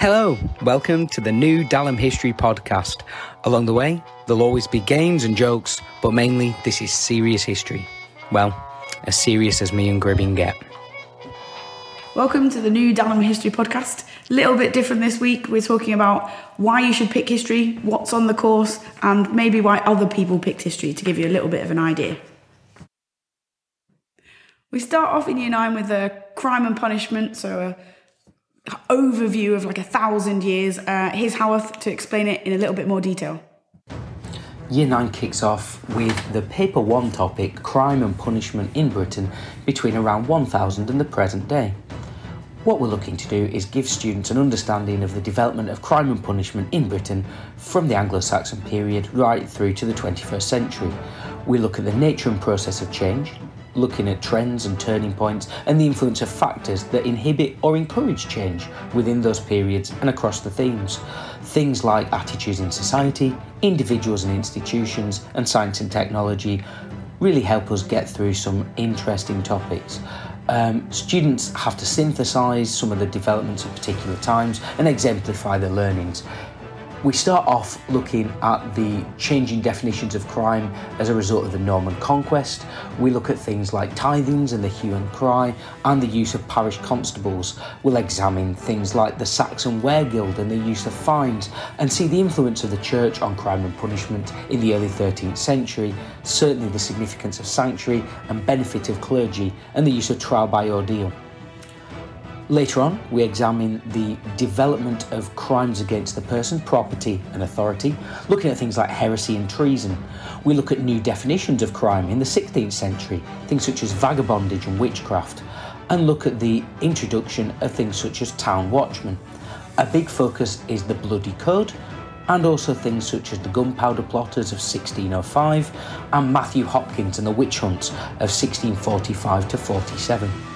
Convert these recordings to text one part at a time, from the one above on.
Hello, welcome to the new Dalham History podcast. Along the way, there'll always be games and jokes, but mainly this is serious history. Well, as serious as me and Gribbing get. Welcome to the new Dalham History podcast. A little bit different this week. We're talking about why you should pick history, what's on the course, and maybe why other people picked history to give you a little bit of an idea. We start off in year nine with a crime and punishment, so a overview of like a thousand years. Uh, here's Howarth to explain it in a little bit more detail. Year 9 kicks off with the paper 1 topic crime and punishment in Britain between around 1000 and the present day. What we're looking to do is give students an understanding of the development of crime and punishment in Britain from the Anglo Saxon period right through to the 21st century. We look at the nature and process of change, looking at trends and turning points and the influence of factors that inhibit or encourage change within those periods and across the themes. Things like attitudes in society, individuals and institutions, and science and technology really help us get through some interesting topics. Um, students have to synthesise some of the developments at particular times and exemplify their learnings. We start off looking at the changing definitions of crime as a result of the Norman conquest. We look at things like tithings and the hue and cry and the use of parish constables. We'll examine things like the Saxon Guild and the use of fines and see the influence of the church on crime and punishment in the early 13th century, certainly the significance of sanctuary and benefit of clergy and the use of trial by ordeal. Later on, we examine the development of crimes against the person, property, and authority, looking at things like heresy and treason. We look at new definitions of crime in the 16th century, things such as vagabondage and witchcraft, and look at the introduction of things such as town watchmen. A big focus is the Bloody Code, and also things such as the Gunpowder Plotters of 1605 and Matthew Hopkins and the witch hunts of 1645 to 47.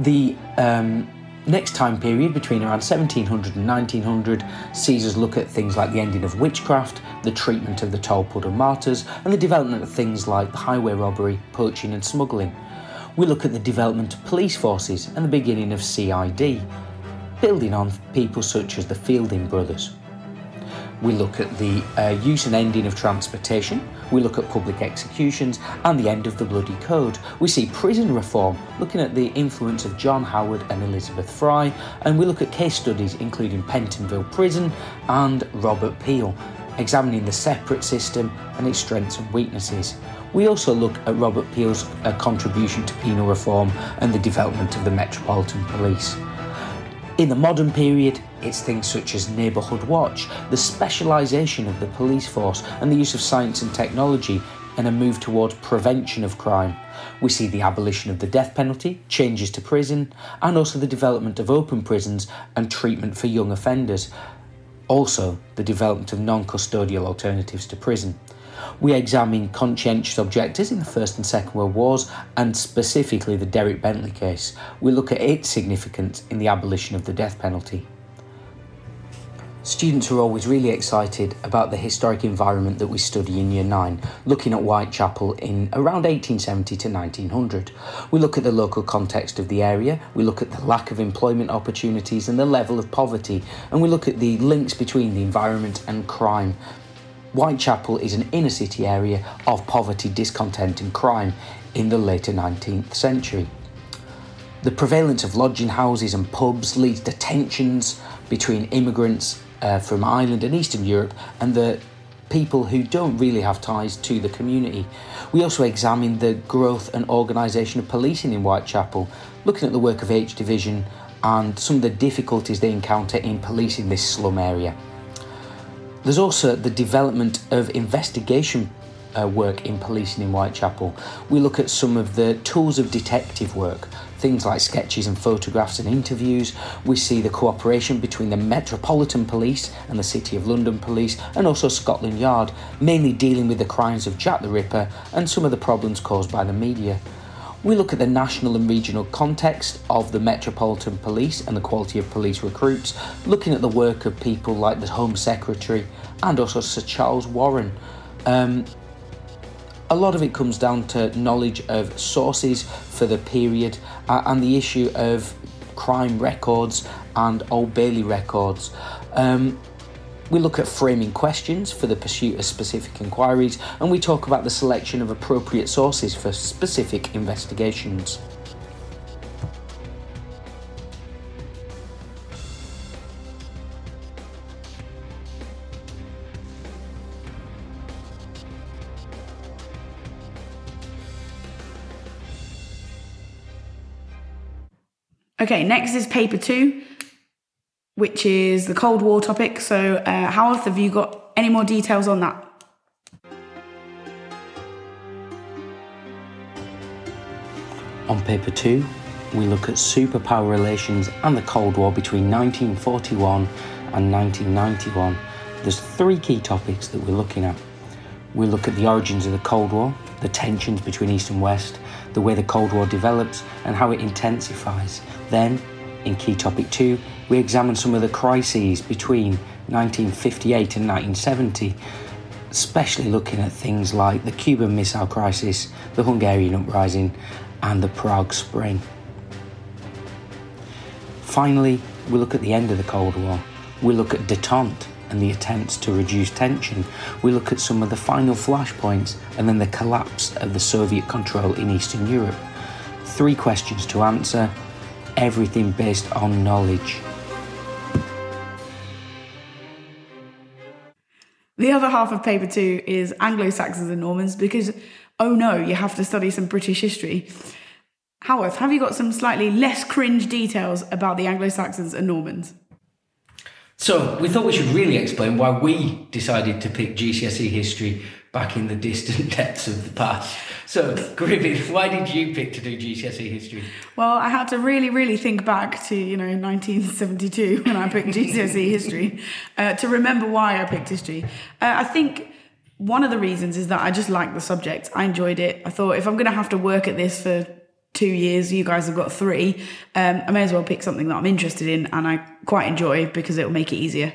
The um, next time period, between around 1700 and 1900, sees us look at things like the ending of witchcraft, the treatment of the Tolpuddle martyrs, and the development of things like highway robbery, poaching, and smuggling. We look at the development of police forces and the beginning of CID, building on people such as the Fielding brothers. We look at the uh, use and ending of transportation. We look at public executions and the end of the Bloody Code. We see prison reform, looking at the influence of John Howard and Elizabeth Fry, and we look at case studies including Pentonville Prison and Robert Peel, examining the separate system and its strengths and weaknesses. We also look at Robert Peel's uh, contribution to penal reform and the development of the Metropolitan Police. In the modern period, it's things such as Neighbourhood Watch, the specialisation of the police force, and the use of science and technology, and a move towards prevention of crime. We see the abolition of the death penalty, changes to prison, and also the development of open prisons and treatment for young offenders. Also, the development of non custodial alternatives to prison. We examine conscientious objectors in the First and Second World Wars, and specifically the Derek Bentley case. We look at its significance in the abolition of the death penalty. Students are always really excited about the historic environment that we study in Year 9, looking at Whitechapel in around 1870 to 1900. We look at the local context of the area, we look at the lack of employment opportunities and the level of poverty, and we look at the links between the environment and crime, Whitechapel is an inner city area of poverty, discontent, and crime in the later 19th century. The prevalence of lodging houses and pubs leads to tensions between immigrants uh, from Ireland and Eastern Europe and the people who don't really have ties to the community. We also examine the growth and organisation of policing in Whitechapel, looking at the work of H Division and some of the difficulties they encounter in policing this slum area. There's also the development of investigation uh, work in policing in Whitechapel. We look at some of the tools of detective work, things like sketches and photographs and interviews. We see the cooperation between the Metropolitan Police and the City of London Police, and also Scotland Yard, mainly dealing with the crimes of Jack the Ripper and some of the problems caused by the media. We look at the national and regional context of the Metropolitan Police and the quality of police recruits, looking at the work of people like the Home Secretary and also Sir Charles Warren. Um, a lot of it comes down to knowledge of sources for the period uh, and the issue of crime records and Old Bailey records. Um, we look at framing questions for the pursuit of specific inquiries, and we talk about the selection of appropriate sources for specific investigations. Okay, next is paper two, which is the Cold War topic. So, uh, Howarth, have you got any more details on that? On paper two, we look at superpower relations and the Cold War between 1941 and 1991. There's three key topics that we're looking at. We look at the origins of the Cold War, the tensions between East and West, the way the Cold War develops, and how it intensifies. Then, in key topic two, we examine some of the crises between 1958 and 1970, especially looking at things like the Cuban Missile Crisis, the Hungarian Uprising, and the Prague Spring. Finally, we look at the end of the Cold War. We look at detente and the attempts to reduce tension. We look at some of the final flashpoints and then the collapse of the Soviet control in Eastern Europe. Three questions to answer, everything based on knowledge. The other half of paper two is Anglo Saxons and Normans because, oh no, you have to study some British history. Howarth, have you got some slightly less cringe details about the Anglo Saxons and Normans? So we thought we should really explain why we decided to pick GCSE history back in the distant depths of the past. So, Griffith, why did you pick to do GCSE history? Well, I had to really, really think back to you know 1972 when I picked GCSE history uh, to remember why I picked history. Uh, I think one of the reasons is that I just liked the subject. I enjoyed it. I thought if I'm going to have to work at this for two years, you guys have got three. Um, I may as well pick something that I'm interested in and I quite enjoy because it'll make it easier.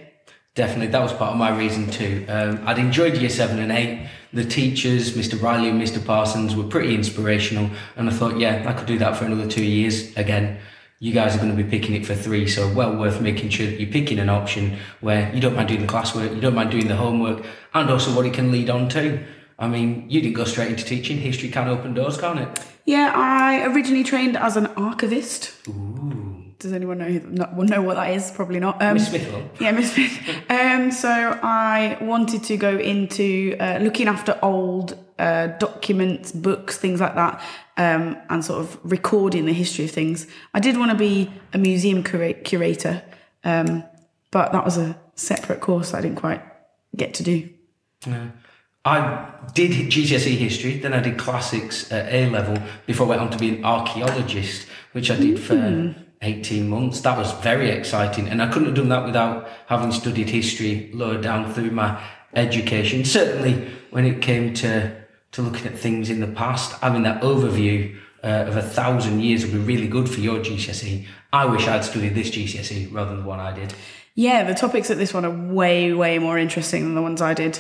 Definitely, that was part of my reason too. Um, I'd enjoyed year seven and eight. The teachers, Mr. Riley and Mr. Parsons, were pretty inspirational, and I thought, yeah, I could do that for another two years again. You guys are going to be picking it for three, so well worth making sure that you're picking an option where you don't mind doing the classwork, you don't mind doing the homework, and also what it can lead on to. I mean, you didn't go straight into teaching. History can open doors, can't it? Yeah, I originally trained as an archivist. Ooh. Does anyone know who, know what that is? Probably not. Um, Miss Smith. Yeah, Miss Smith. um, so I wanted to go into uh, looking after old uh, documents, books, things like that, um, and sort of recording the history of things. I did want to be a museum cura- curator, um, but that was a separate course I didn't quite get to do. Yeah. I did GCSE history, then I did classics at A level before I went on to be an archaeologist, which I did for mm. 18 months. That was very exciting. And I couldn't have done that without having studied history lower down through my education. Certainly when it came to, to looking at things in the past, having that overview uh, of a thousand years would be really good for your GCSE. I wish I'd studied this GCSE rather than the one I did. Yeah, the topics at this one are way, way more interesting than the ones I did.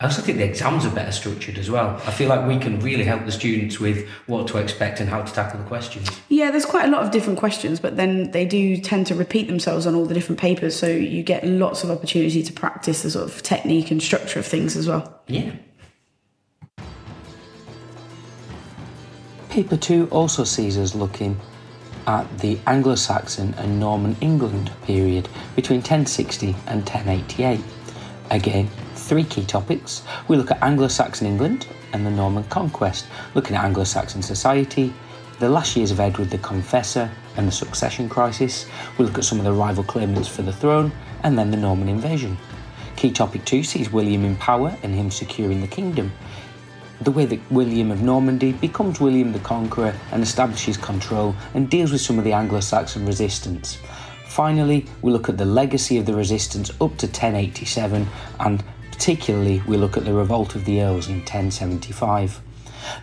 I also think the exams are better structured as well. I feel like we can really help the students with what to expect and how to tackle the questions. Yeah, there's quite a lot of different questions, but then they do tend to repeat themselves on all the different papers, so you get lots of opportunity to practice the sort of technique and structure of things as well. Yeah. Paper 2 also sees us looking at the Anglo Saxon and Norman England period between 1060 and 1088. Again, three key topics. We look at Anglo Saxon England and the Norman conquest, looking at Anglo Saxon society, the last years of Edward the Confessor and the succession crisis. We look at some of the rival claimants for the throne and then the Norman invasion. Key topic two sees William in power and him securing the kingdom. The way that William of Normandy becomes William the Conqueror and establishes control and deals with some of the Anglo Saxon resistance. Finally, we look at the legacy of the resistance up to 1087 and Particularly, we look at the revolt of the Earls in 1075.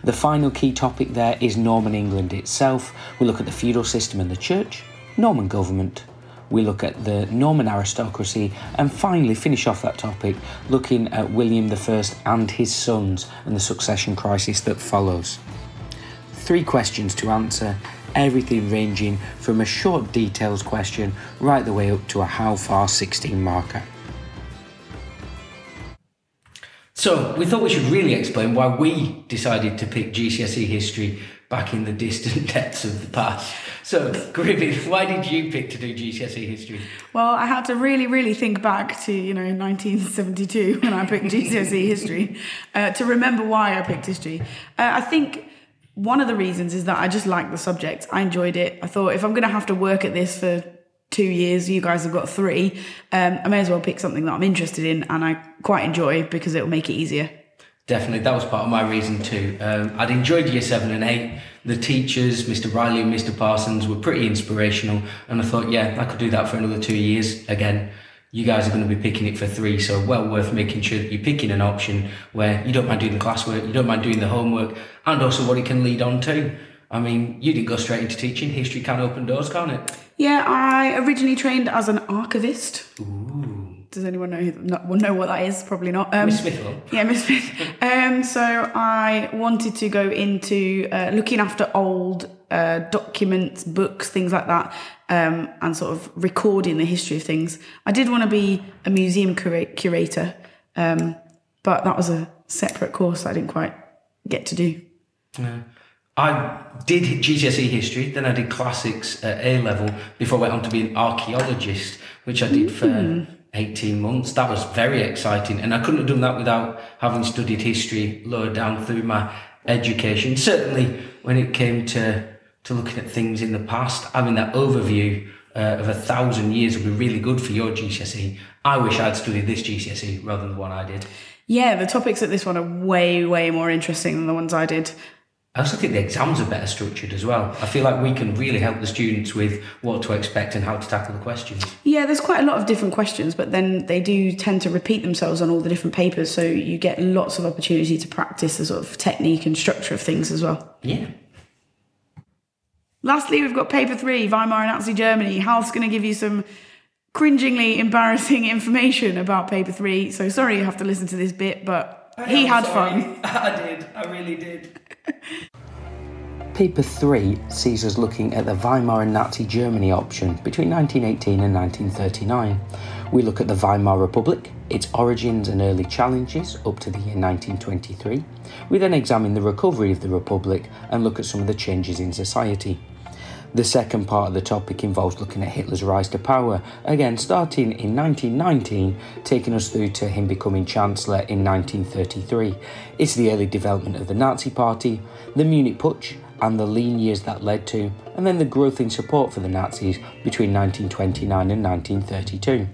The final key topic there is Norman England itself. We look at the feudal system and the church, Norman government. We look at the Norman aristocracy and finally finish off that topic looking at William I and his sons and the succession crisis that follows. Three questions to answer, everything ranging from a short details question right the way up to a how far 16 marker. So, we thought we should really explain why we decided to pick GCSE history back in the distant depths of the past. So, Griffith, why did you pick to do GCSE history? Well, I had to really, really think back to, you know, 1972 when I picked GCSE history uh, to remember why I picked history. Uh, I think one of the reasons is that I just liked the subject. I enjoyed it. I thought if I'm going to have to work at this for two years, you guys have got three, um, I may as well pick something that I'm interested in and I quite enjoy because it'll make it easier. Definitely, that was part of my reason too. Um, I'd enjoyed year seven and eight. The teachers, Mr. Riley and Mr. Parsons, were pretty inspirational, and I thought, yeah, I could do that for another two years again. You guys are going to be picking it for three, so well worth making sure that you're picking an option where you don't mind doing the classwork, you don't mind doing the homework, and also what it can lead on to. I mean, you didn't go straight into teaching. History can open doors, can't it? Yeah, I originally trained as an archivist. Ooh. Does anyone know who, know what that is? Probably not. Um, Miss Smith will. Yeah, Miss Smith. Um, so I wanted to go into uh, looking after old uh, documents, books, things like that, um, and sort of recording the history of things. I did want to be a museum cura- curator, um, but that was a separate course I didn't quite get to do. Yeah. I did GCSE history, then I did classics at A level before I went on to be an archaeologist, which I did for 18 months. That was very exciting. And I couldn't have done that without having studied history lower down through my education. Certainly when it came to, to looking at things in the past, having that overview uh, of a thousand years would be really good for your GCSE. I wish I'd studied this GCSE rather than the one I did. Yeah, the topics at this one are way, way more interesting than the ones I did. I also think the exams are better structured as well. I feel like we can really help the students with what to expect and how to tackle the questions. Yeah, there's quite a lot of different questions, but then they do tend to repeat themselves on all the different papers, so you get lots of opportunity to practice the sort of technique and structure of things as well. Yeah. Lastly, we've got paper three, Weimar and Nazi Germany. Hal's going to give you some cringingly embarrassing information about paper three, so sorry you have to listen to this bit, but he had fun. I did. I really did. Paper 3 sees us looking at the Weimar and Nazi Germany option between 1918 and 1939. We look at the Weimar Republic, its origins and early challenges up to the year 1923. We then examine the recovery of the Republic and look at some of the changes in society. The second part of the topic involves looking at Hitler's rise to power, again starting in 1919, taking us through to him becoming Chancellor in 1933. It's the early development of the Nazi Party, the Munich Putsch, and the lean years that led to, and then the growth in support for the Nazis between 1929 and 1932.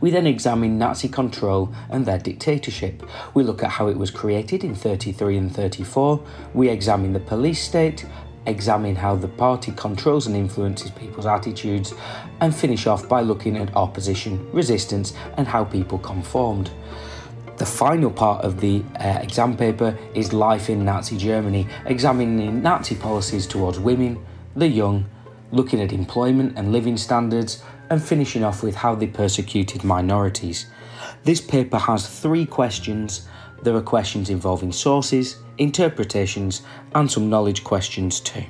We then examine Nazi control and their dictatorship. We look at how it was created in 33 and 34. We examine the police state, examine how the party controls and influences people's attitudes, and finish off by looking at opposition, resistance, and how people conformed. The final part of the uh, exam paper is Life in Nazi Germany, examining Nazi policies towards women, the young, looking at employment and living standards, and finishing off with how they persecuted minorities. This paper has three questions. There are questions involving sources, interpretations, and some knowledge questions too.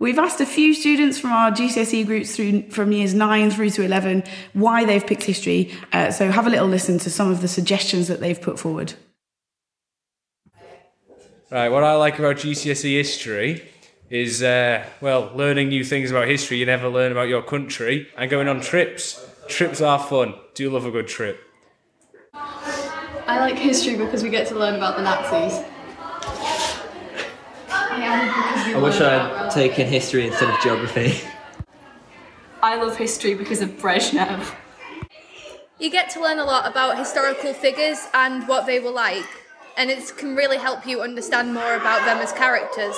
We've asked a few students from our GCSE groups through from years 9 through to 11 why they've picked history. Uh, so have a little listen to some of the suggestions that they've put forward. Right, what I like about GCSE history is, uh, well, learning new things about history you never learn about your country and going on trips. Trips are fun. Do you love a good trip. I like history because we get to learn about the Nazis. I wish I'd taken history instead of geography. I love history because of Brezhnev. You get to learn a lot about historical figures and what they were like, and it can really help you understand more about them as characters.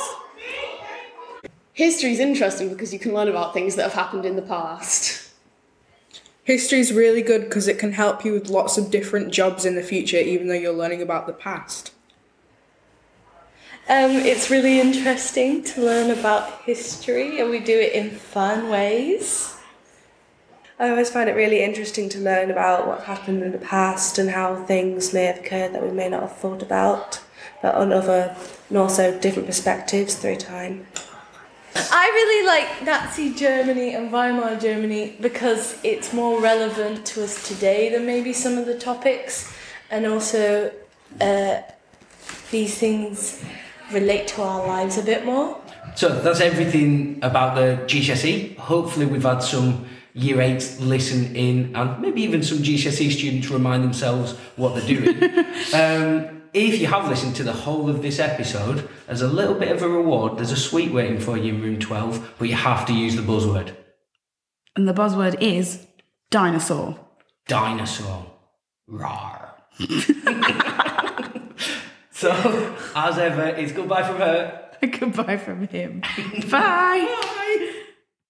History is interesting because you can learn about things that have happened in the past. History is really good because it can help you with lots of different jobs in the future, even though you're learning about the past. Um, it's really interesting to learn about history, and we do it in fun ways. I always find it really interesting to learn about what happened in the past and how things may have occurred that we may not have thought about. but on other and also different perspectives through time. I really like Nazi Germany and Weimar Germany because it's more relevant to us today than maybe some of the topics, and also uh, these things relate to our lives a bit more. So that's everything about the GCSE. Hopefully, we've had some year eights listen in and maybe even some GCSE students remind themselves what they're doing. um, if you have listened to the whole of this episode, as a little bit of a reward, there's a sweet waiting for you in room 12, but you have to use the buzzword And the buzzword is dinosaur. dinosaur. Rawr. so, as ever, it's goodbye from her. Goodbye from him. Bye.